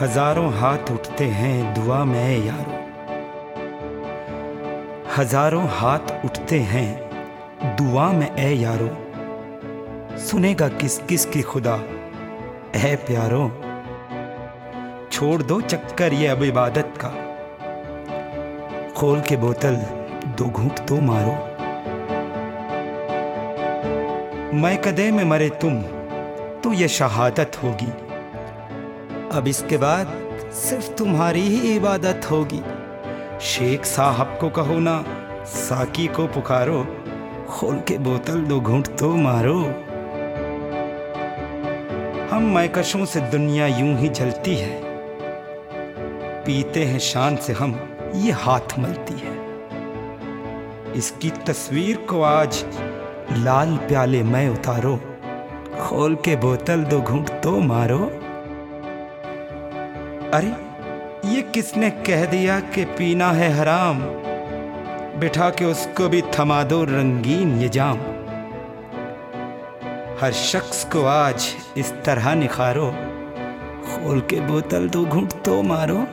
हज़ारों हाथ उठते हैं दुआ में यारो। हज़ारों हाथ उठते हैं दुआ में, ए यारो। सुनेगा किस किस की खुदा, ए प्यारो। छोड़ दो चक्कर ये अब इबादत का। खोल के बोतल, दो घूंट तो मारो। मैं कदे में मरे तुम तो ये शहादत होगी। अब इसके बाद सिर्फ़ तुम्हारी ही इबादत होगी। शेख साहब को कहो ना, साकी को पुकारो, खोल के बोतल दो, घूंट तो मारो। हम मैकशों से दुनिया यूँ ही जलती है। पीते हैं शान से हम, ये हाथ मलती है। इसकी तस्वीर को आज लाल प्याले में उतारो, खोल के बोतल दो, घूंट तो मारो। अरे, ये किसने कह दिया कि पीना है हराम? बिठा के उसको भी थमा दो रंगीन ये जाम हर शख्स को आज इस तरह निखारो। खोल के बोतल दो, घूंट तो मारो।